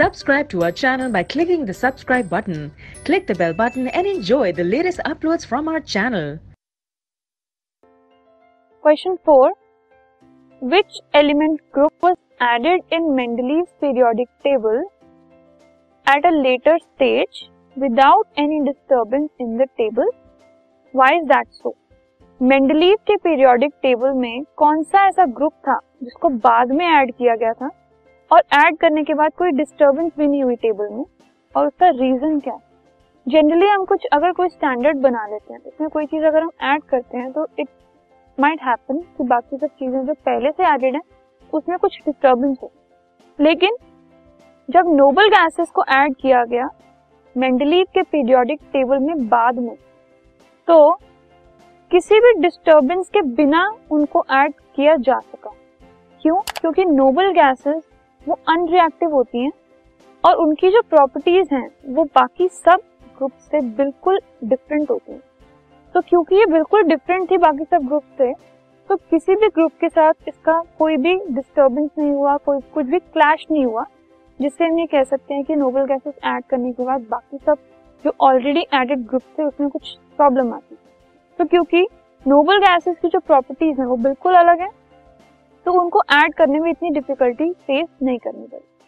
Subscribe to our channel by clicking the subscribe button. Click the bell button and enjoy the latest uploads from our channel. Question 4 Which element group was added in Mendeleev's periodic table at a later stage without any disturbance in the table? Why is that so? Mendeleev के periodic table में कौन सा ऐसा group था जिसको बाद में add किया गया था और ऐड करने के बाद कोई डिस्टर्बेंस भी नहीं हुई टेबल में। और उसका रीजन क्या है? जनरली हम कुछ, अगर कोई स्टैंडर्ड बना लेते हैं, इसमें कोई चीज़ अगर हम ऐड करते हैं तो इट माइट हैपन कि बाकी सब चीज़ें जो पहले से एडेड है, उसमें कुछ डिस्टर्बेंस हो। लेकिन जब नोबल गैसेस को ऐड किया गया मेंडलीव के पीरियोडिक टेबल में बाद में तो किसी भी डिस्टर्बेंस के बिना उनको ऐड किया जा सका। क्यों? क्योंकि नोबल गैसेस वो अनरिएक्टिव होती हैं और उनकी जो प्रॉपर्टीज़ हैं, वो बाकी सब ग्रुप से बिल्कुल डिफरेंट होती हैं। तो क्योंकि ये बिल्कुल डिफरेंट थी बाकी सब ग्रुप से तो किसी भी ग्रुप के साथ इसका कोई भी डिस्टर्बेंस नहीं हुआ, कोई, कुछ भी क्लैश नहीं हुआ, जिससे हम ये कह सकते हैं कि नोबल गैसेस ऐड करने के बाद बाकी सब जो ऑलरेडी एडेड ग्रुप थे, उसमें कुछ प्रॉब्लम आती। तो क्योंकि नोबल गैसेस की जो प्रॉपर्टीज़ हैं, वो बिल्कुल अलग है तो उनको ऐड करने में इतनी डिफिकल्टी फेस नहीं करनी पड़ती